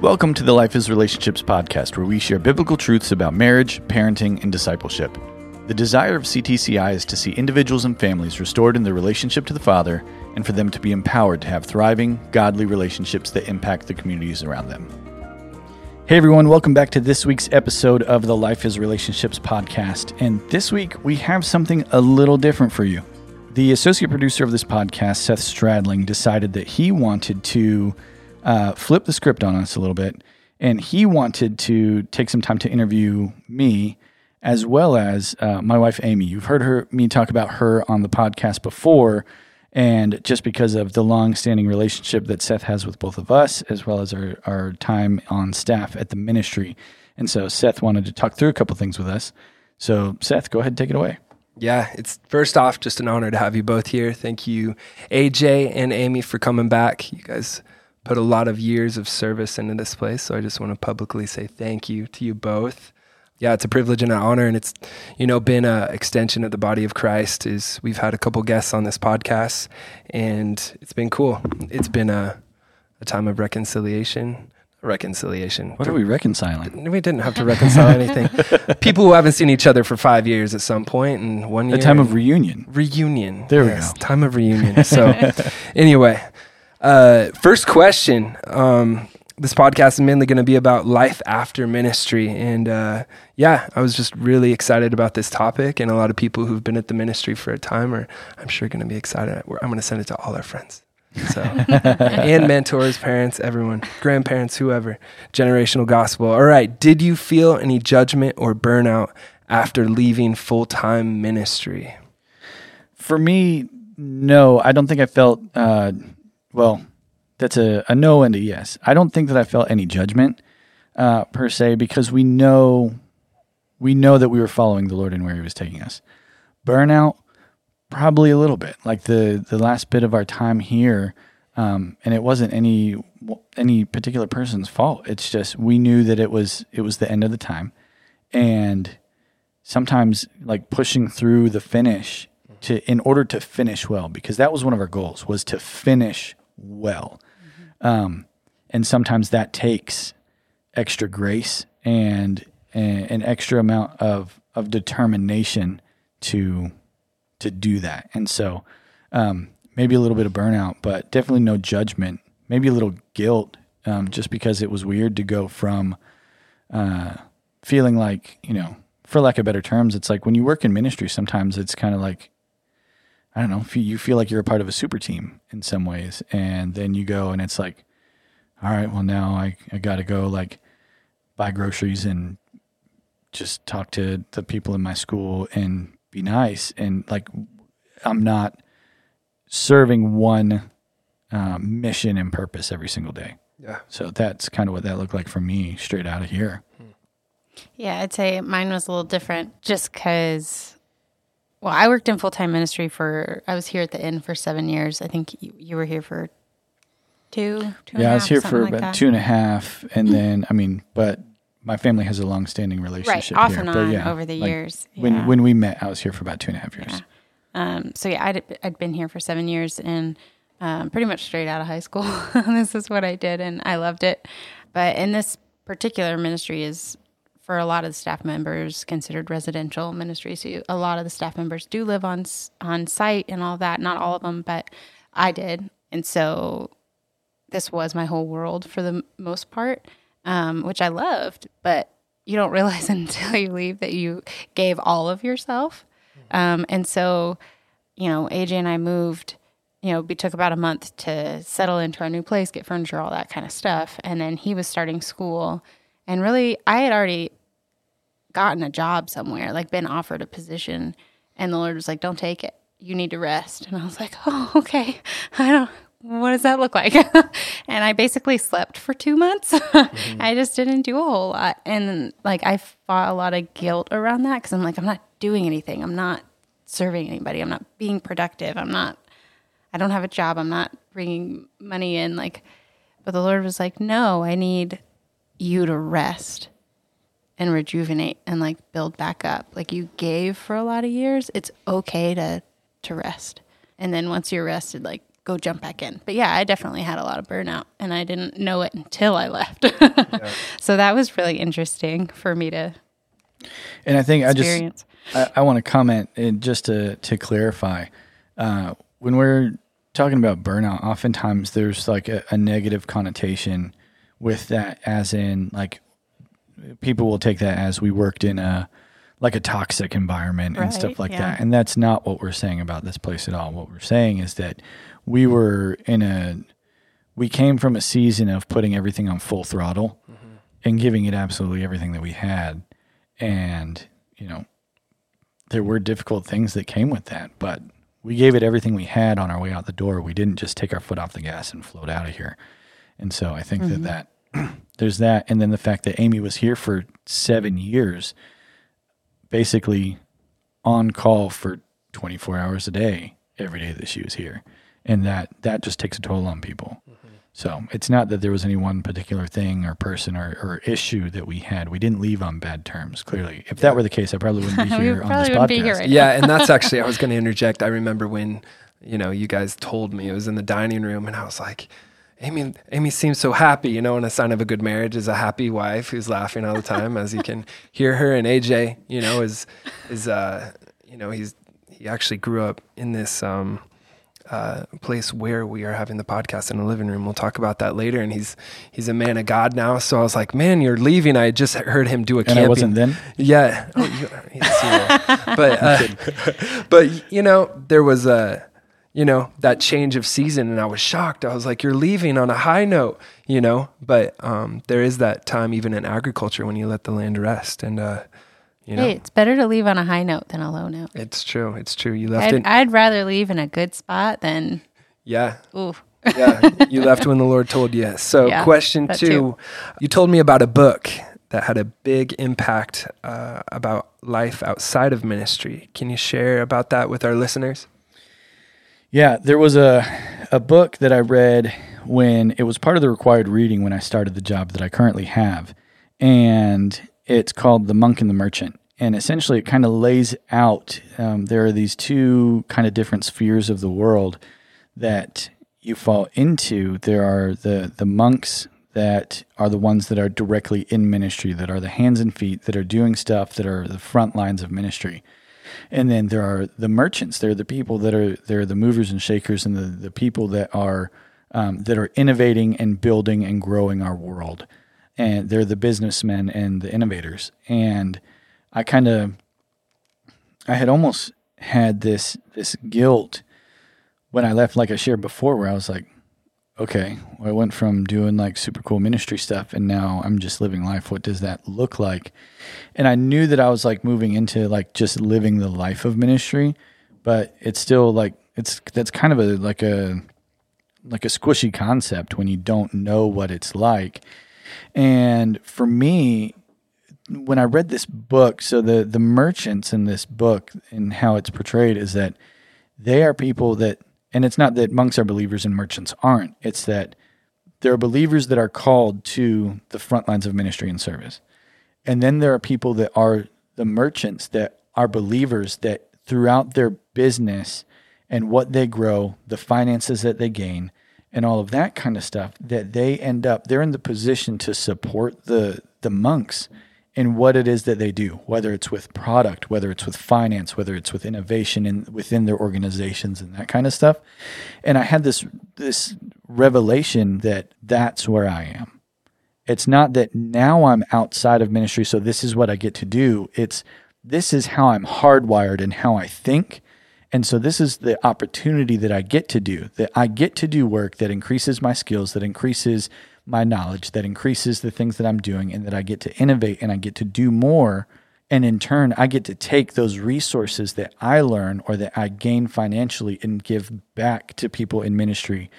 Welcome to the Life is Relationships podcast, where we share biblical truths about marriage, parenting, and discipleship. The desire of CTCI is to see individuals and families restored in their relationship to the Father and for them to be empowered to have thriving, godly relationships that impact the communities around them. Hey everyone, welcome back to this week's episode of the Life is Relationships podcast. And this week we have something a little different for you. The associate producer of this podcast, Seth Stradling, decided that he wanted to uh, flip the script on us a little bit, and he wanted to take some time to interview me as well as uh, my wife Amy. You've heard her me talk about her on the podcast before, and just because of the long-standing relationship that Seth has with both of us, as well as our our time on staff at the ministry, and so Seth wanted to talk through a couple things with us. So Seth, go ahead and take it away. Yeah, it's first off just an honor to have you both here. Thank you, AJ and Amy, for coming back. You guys put a lot of years of service into this place. So I just want to publicly say thank you to you both. Yeah, it's a privilege and an honor, and it's you know been an extension of the body of Christ. Is we've had a couple guests on this podcast, and it's been cool. It's been a a time of reconciliation. Reconciliation. What are we reconciling? We didn't have to reconcile anything. People who haven't seen each other for five years at some point, and one year. A time of reunion. Reunion. There we go. Time of reunion. So, anyway, uh, first question. Um, this podcast is mainly going to be about life after ministry. And uh, yeah, I was just really excited about this topic. And a lot of people who've been at the ministry for a time are, I'm sure, going to be excited. I'm going to send it to all our friends. So, and mentors, parents, everyone, grandparents, whoever. Generational gospel. All right. Did you feel any judgment or burnout after leaving full time ministry? For me, no. I don't think I felt. Uh, well, that's a, a no and a yes. I don't think that I felt any judgment uh, per se because we know we know that we were following the Lord and where He was taking us. Burnout, probably a little bit. Like the the last bit of our time here, um, and it wasn't any any particular person's fault. It's just we knew that it was it was the end of the time, and sometimes like pushing through the finish to in order to finish well because that was one of our goals was to finish well. Um, and sometimes that takes extra grace and, and an extra amount of of determination to to do that. And so um, maybe a little bit of burnout but definitely no judgment. Maybe a little guilt um, just because it was weird to go from uh, feeling like you know for lack of better terms it's like when you work in ministry sometimes it's kind of like I don't know, you feel like you're a part of a super team in some ways. And then you go and it's like, all right, well, now I, I got to go like buy groceries and just talk to the people in my school and be nice. And like, I'm not serving one uh, mission and purpose every single day. Yeah. So that's kind of what that looked like for me straight out of here. Yeah, I'd say mine was a little different just because well, I worked in full time ministry for. I was here at the inn for seven years. I think you, you were here for two. two yeah, I was here for like about that. two and a half, and then I mean, but my family has a long standing relationship right off here. and on yeah, over the like, years. When when we met, I was here for about two and a half years. Yeah. Um, so yeah, I'd, I'd been here for seven years and um, pretty much straight out of high school. this is what I did, and I loved it. But in this particular ministry is for a lot of the staff members considered residential ministry. So a lot of the staff members do live on on site and all that. Not all of them, but I did, and so this was my whole world for the most part, um, which I loved. But you don't realize until you leave that you gave all of yourself. Um, and so, you know, AJ and I moved. You know, we took about a month to settle into our new place, get furniture, all that kind of stuff, and then he was starting school. And really, I had already gotten a job somewhere, like been offered a position, and the Lord was like, "Don't take it. You need to rest." And I was like, "Oh, okay. I don't. What does that look like?" and I basically slept for two months. mm-hmm. I just didn't do a whole lot, and like I fought a lot of guilt around that because I'm like, I'm not doing anything. I'm not serving anybody. I'm not being productive. I'm not. I don't have a job. I'm not bringing money in. Like, but the Lord was like, "No, I need you to rest." And rejuvenate and like build back up. Like you gave for a lot of years, it's okay to to rest. And then once you're rested, like go jump back in. But yeah, I definitely had a lot of burnout and I didn't know it until I left. So that was really interesting for me to And I think I just I, I want to comment and just to to clarify uh, when we're talking about burnout, oftentimes there's like a, a negative connotation with that, as in like people will take that as we worked in a like a toxic environment and stuff like yeah. that. And that's not what we're saying about this place at all. What we're saying is that we were in a we came from a season of putting everything on full throttle mm-hmm. and giving it absolutely everything that we had. And, you know, there were difficult things that came with that, but we gave it everything we had on our way out the door. We didn't just take our foot off the gas and float out of here. And so I think that mm-hmm. that there's that. And then the fact that Amy was here for seven years, basically on call for 24 hours a day every day that she was here. And that, that just takes a toll on people. Mm-hmm. So it's not that there was any one particular thing or person or, or issue that we had. We didn't leave on bad terms, clearly. If that were the case, I probably wouldn't be We here on this wouldn't podcast. be here right yeah, and that's actually I was going to interject. I remember when you know you guys told me it was in the dining room, and I was like, Amy, Amy seems so happy. You know, and a sign of a good marriage is a happy wife who's laughing all the time, as you can hear her. And AJ, you know, is is uh, you know, he's he actually grew up in this um uh, place where we are having the podcast in the living room. We'll talk about that later. And he's he's a man of God now. So I was like, man, you're leaving. I just heard him do a And camping. I wasn't then. Yeah. Oh, you, he's but uh, but you know there was a you know that change of season, and I was shocked. I was like, "You're leaving on a high note," you know. But um, there is that time, even in agriculture, when you let the land rest, and uh, you know, Hey, it's better to leave on a high note than a low note. it's true. It's true. You left I'd, it. I'd rather leave in a good spot than yeah. ooh. yeah, you left when the Lord told you. So, Yeah, question two, too. you told me about a book that had a big impact uh, about life outside of ministry. Can you share about that with our listeners? Yeah, there was a a book that I read when it was part of the required reading when I started the job that I currently have, and it's called The Monk and the Merchant. And essentially, it kind of lays out um, there are these two kind of different spheres of the world that you fall into. There are the the monks that are the ones that are directly in ministry, that are the hands and feet, that are doing stuff, that are the front lines of ministry. And then there are the merchants. They're the people that are they're the movers and shakers, and the, the people that are um, that are innovating and building and growing our world. And they're the businessmen and the innovators. And I kind of I had almost had this this guilt when I left, like I shared before, where I was like, okay, well, I went from doing like super cool ministry stuff and now I'm just living life. What does that look like? And I knew that I was like moving into like just living the life of ministry, but it's still like it's that's kind of a like a like a squishy concept when you don't know what it's like. And for me, when I read this book, so the the merchants in this book and how it's portrayed is that they are people that and it's not that monks are believers and merchants aren't. It's that there are believers that are called to the front lines of ministry and service. And then there are people that are the merchants that are believers that throughout their business and what they grow, the finances that they gain, and all of that kind of stuff, that they end up they're in the position to support the the monks in what it is that they do, whether it's with product, whether it's with finance, whether it's with innovation in within their organizations and that kind of stuff. And I had this this revelation that that's where I am. It's not that now I'm outside of ministry, so this is what I get to do. It's this is how I'm hardwired and how I think. And so this is the opportunity that I get to do, that I get to do work that increases my skills, that increases my knowledge, that increases the things that I'm doing, and that I get to innovate and I get to do more. And in turn, I get to take those resources that I learn or that I gain financially and give back to people in ministry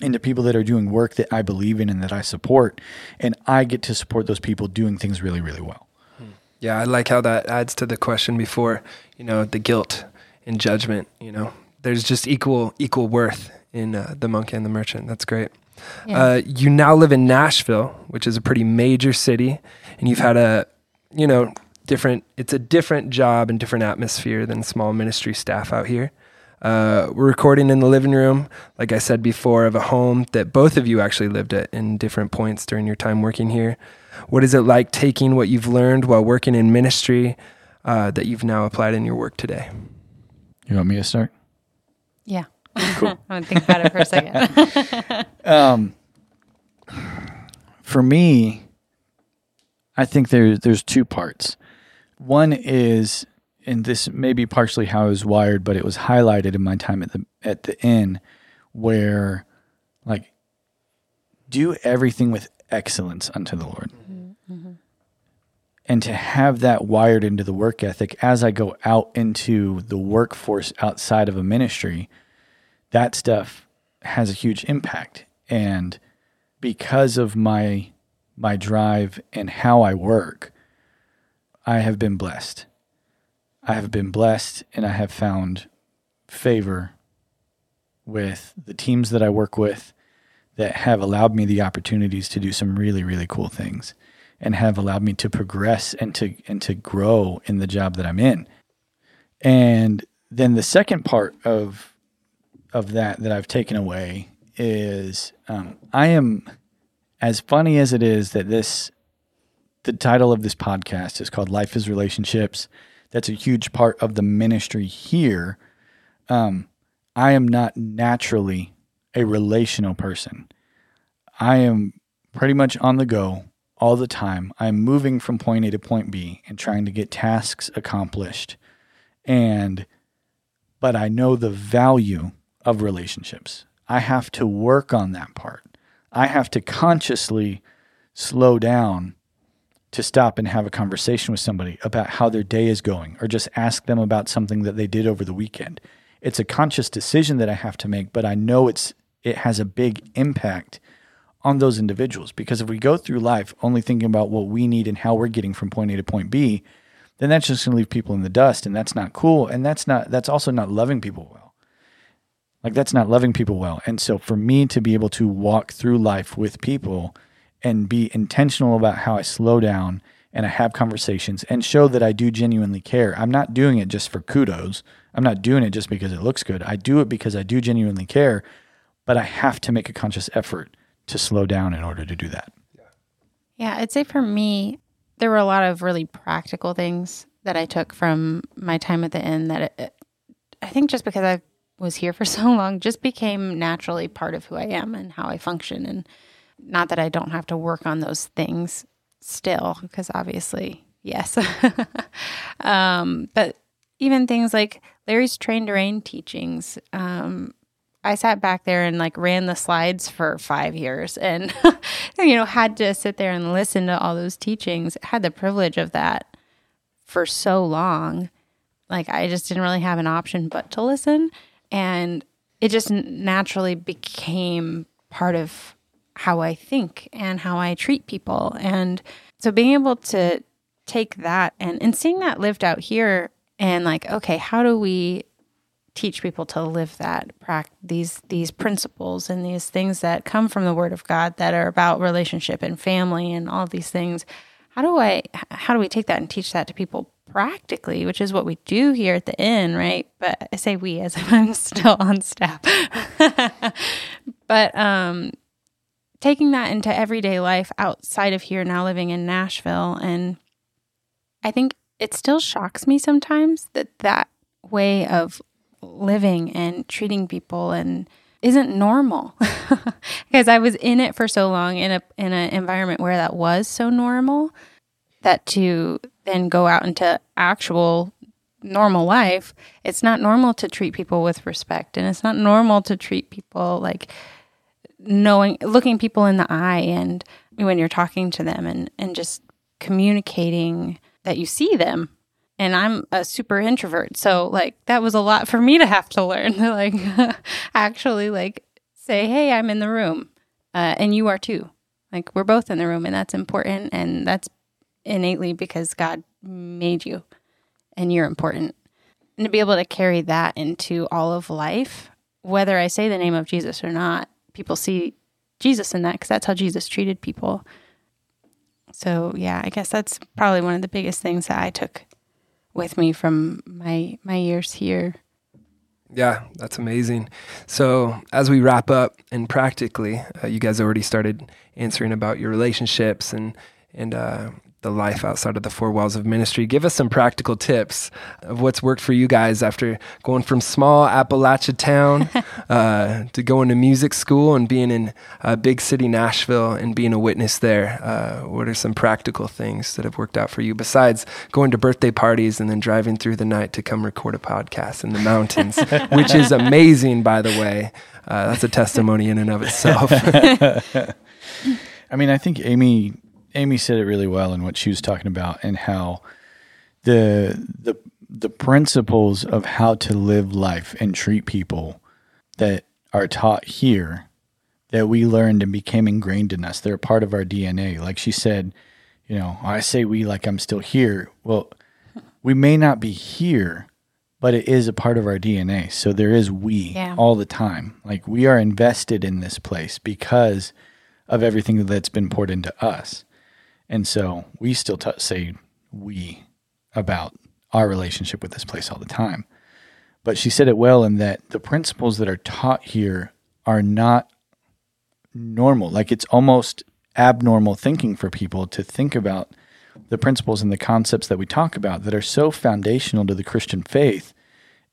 and to people that are doing work that I believe in and that I support. And I get to support those people doing things really, really well. Yeah, I like how that adds to the question before, you know, the guilt and judgment, you know. There's just equal equal worth in uh, the monk and the merchant. That's great. Yeah. Uh, you now live in Nashville, which is a pretty major city, and you've had a, you know, different. It's a different job and different atmosphere than small ministry staff out here. Uh, we're recording in the living room, like I said before, of a home that both of you actually lived at in different points during your time working here. What is it like taking what you've learned while working in ministry uh, that you've now applied in your work today? You want me to start? Yeah. Cool. I'm gonna think about it for a second. um, for me, I think there there's two parts. One is, and this may be partially how I was wired, but it was highlighted in my time at the at the inn, where like do everything with excellence unto the Lord. Mm-hmm. And to have that wired into the work ethic as I go out into the workforce outside of a ministry, that stuff has a huge impact. And because of my my drive and how I work, I have been blessed. I have been blessed and I have found favor with the teams that I work with that have allowed me the opportunities to do some really, really cool things and have allowed me to progress and to and to grow in the job that I'm in. And then the second part of of that that I've taken away is um, I am as funny as it is that this the title of this podcast is called Life is Relationships. That's a huge part of the ministry here. Um, I am not naturally a relational person. I am pretty much on the go all the time. I'm moving from point A to point B and trying to get tasks accomplished. And, but I know the value of relationships. I have to work on that part. I have to consciously slow down to stop and have a conversation with somebody about how their day is going or just ask them about something that they did over the weekend. It's a conscious decision that I have to make, but I know it's it has a big impact on those individuals because if we go through life only thinking about what we need and how we're getting from point A to point B, then that's just going to leave people in the dust and that's not cool and that's not that's also not loving people well. Like that's not loving people well. And so for me to be able to walk through life with people and be intentional about how I slow down and I have conversations and show that I do genuinely care. I'm not doing it just for kudos. I'm not doing it just because it looks good. I do it because I do genuinely care, but I have to make a conscious effort to slow down in order to do that. Yeah, I'd say for me, there were a lot of really practical things that I took from my time at the inn that it, I think just because I was here for so long just became naturally part of who I am and how I function. And not that I don't have to work on those things still, because obviously, yes. um, but even things like Larry's trained to reign teachings, um, I sat back there and like ran the slides for five years and, you know, had to sit there and listen to all those teachings. Had the privilege of that for so long. Like I just didn't really have an option but to listen. And it just naturally became part of how I think and how I treat people. And so being able to take that and, and seeing that lived out here and like, okay, how do we teach people to live that these these principles and these things that come from the word of God that are about relationship and family and all these things how do I how do we take that and teach that to people practically which is what we do here at the inn right? But I say we as if I'm still on staff. But um taking that into everyday life outside of here now living in Nashville and I think it still shocks me sometimes that that way of living and treating people and isn't normal. Because I was in it for so long in a in an environment where that was so normal that to then go out into actual normal life it's not normal to treat people with respect and it's not normal to treat people like knowing looking people in the eye and when you're talking to them and and just communicating that you see them and I'm a super introvert. So like that was a lot for me to have to learn like actually like say, "Hey, I'm in the room." Uh, and you are too. Like we're both in the room and that's important and that's innately because God made you and you're important. And to be able to carry that into all of life, whether I say the name of Jesus or not, people see Jesus in that because that's how Jesus treated people. So, yeah, I guess that's probably one of the biggest things that I took with me from my my years here. Yeah, that's amazing. So, as we wrap up, and practically, uh, you guys already started answering about your relationships and and uh, the life outside of the four walls of ministry. Give us some practical tips of what's worked for you guys after going from small Appalachia town uh, to going to music school and being in a big city, Nashville, and being a witness there. Uh, what are some practical things that have worked out for you besides going to birthday parties and then driving through the night to come record a podcast in the mountains, which is amazing, by the way. Uh, that's a testimony in and of itself. I mean, I think Amy Amy said it really well in what she was talking about and how the the the principles of how to live life and treat people that are taught here that we learned and became ingrained in us. They're a part of our DNA. Like she said, you know, I say we like I'm still here. Well, we may not be here, but it is a part of our DNA. So there is we Yeah. all the time. Like we are invested in this place because of everything that's been poured into us. And so we still t- say we about our relationship with this place all the time. But she said it well in that the principles that are taught here are not normal. Like it's almost abnormal thinking for people to think about the principles and the concepts that we talk about that are so foundational to the Christian faith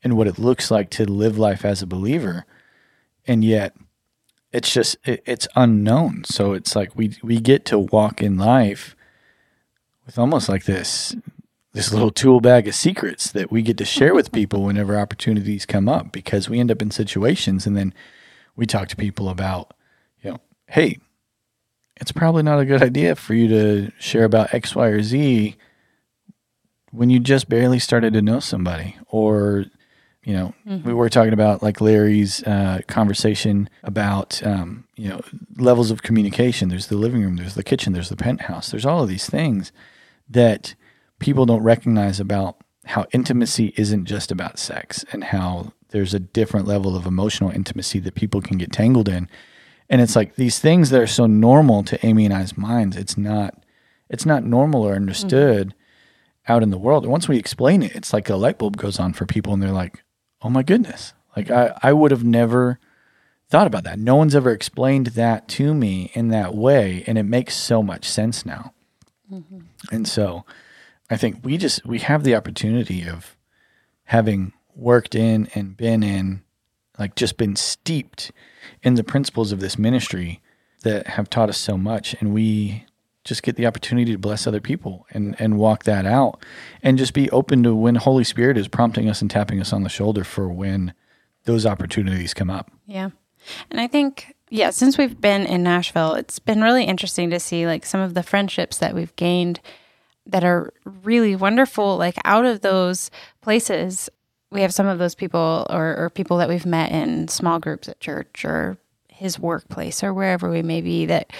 and what it looks like to live life as a believer. And yet it's just it, it's unknown. So it's like we we get to walk in life with almost like this this little tool bag of secrets that we get to share with people whenever opportunities come up because we end up in situations and then we talk to people about you know hey it's probably not a good idea for you to share about x y or z when you just barely started to know somebody or you know we were talking about like larry's uh, conversation about um, you know levels of communication. There's the living room there's the kitchen there's the penthouse there's all of these things that people don't recognize about how intimacy isn't just about sex and how there's a different level of emotional intimacy that people can get tangled in. And it's like these things that are so normal to amy and i's minds it's not it's not normal or understood out in the world. And once we explain it it's like a light bulb goes on for people and they're like oh my goodness. Like i, I would have never thought about that. No one's ever explained that to me in that way and it makes so much sense now. Mm-hmm. And so I think we just we have the opportunity of having worked in and been in like just been steeped in the principles of this ministry that have taught us so much and we just get the opportunity to bless other people and and walk that out and just be open to when Holy Spirit is prompting us and tapping us on the shoulder for when those opportunities come up. Yeah. And I think, yeah, since we've been in Nashville, it's been really interesting to see like some of the friendships that we've gained that are really wonderful. Like out of those places, we have some of those people or, or people that we've met in small groups at church or his workplace or wherever we may be that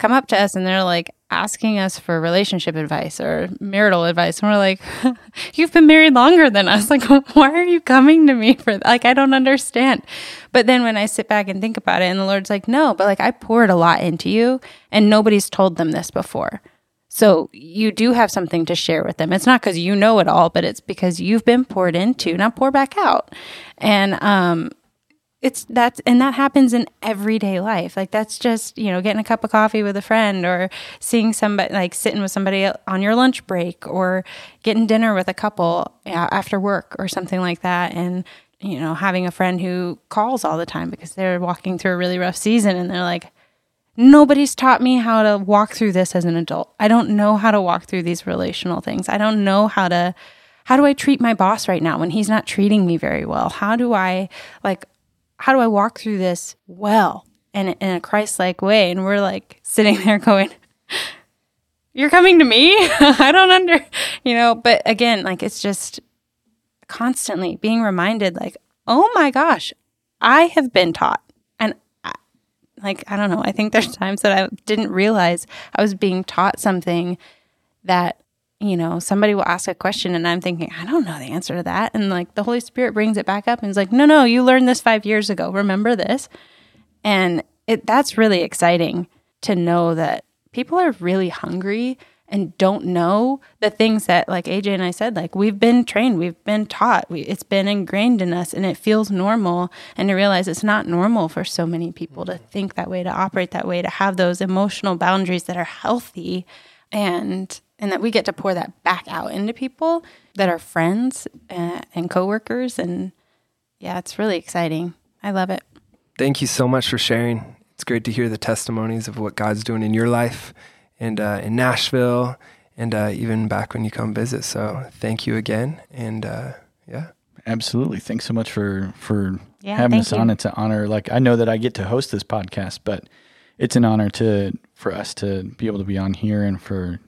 come up to us and they're like asking us for relationship advice or marital advice. And we're like you've been married longer than us. Like why are you coming to me for that? like i don't understand. But then when i sit back and think about it and the lord's like no but like i poured a lot into you and nobody's told them this before. So you do have something to share with them. It's not because you know it all but it's because you've been poured into. Now pour back out. And um it's that's and that happens in everyday life. Like that's just you know getting a cup of coffee with a friend or seeing somebody like sitting with somebody on your lunch break or getting dinner with a couple after work or something like that. And you know having a friend who calls all the time because they're walking through a really rough season and they're like nobody's taught me how to walk through this as an adult. I don't know how to walk through these relational things. I don't know how to how do i treat my boss right now when he's not treating me very well? How do i like how do I walk through this well and in a Christ like way? And we're like sitting there going, You're coming to me? I don't under, you know, but again, like it's just constantly being reminded, like, oh my gosh, I have been taught. And I, like, I don't know, I think there's times that I didn't realize I was being taught something that you know, somebody will ask a question and I'm thinking, I don't know the answer to that. And like the Holy Spirit brings it back up and is like, no, no, you learned this five years ago. Remember this? And it that's really exciting to know that people are really hungry and don't know the things that like AJ and I said like we've been trained we've been taught we, it's been ingrained in us and it feels normal and to realize it's not normal for so many people to think that way to operate that way to have those emotional boundaries that are healthy and and that we get to pour that back out into people that are friends uh, and coworkers and yeah it's really exciting I love it Thank you so much for sharing. It's great to hear the testimonies of what God's doing in your life and uh, in Nashville and uh, even back when you come visit. So thank you again. And uh, yeah. Absolutely. Thanks so much for for Yeah, having thank us on. you. It's an honor. Like I know that I get to host this podcast, but it's an honor to for us to be able to be on here and for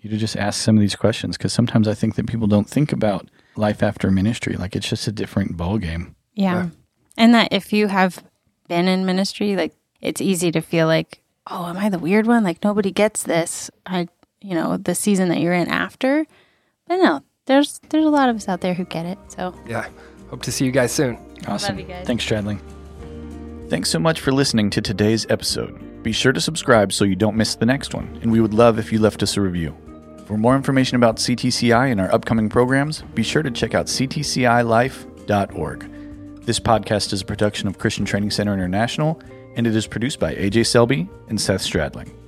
you to just ask some of these questions because sometimes I think that people don't think about life after ministry. Like it's just a different ball game. Yeah. And that if you have been in ministry, like it's easy to feel like, oh, am I the weird one? Like nobody gets this. I, you know, the season that you're in after. But no, there's there's a lot of us out there who get it. So Yeah. Hope to see you guys soon. Awesome. you guys. Thanks, Stradley. Thanks so much for listening to today's episode. Be sure to subscribe so you don't miss the next one, and we would love if you left us a review. For more information about CTCI and our upcoming programs, be sure to check out ctcilife.org. This podcast is a production of Christian Training Center International, and it is produced by AJ Selby and Seth Stradling.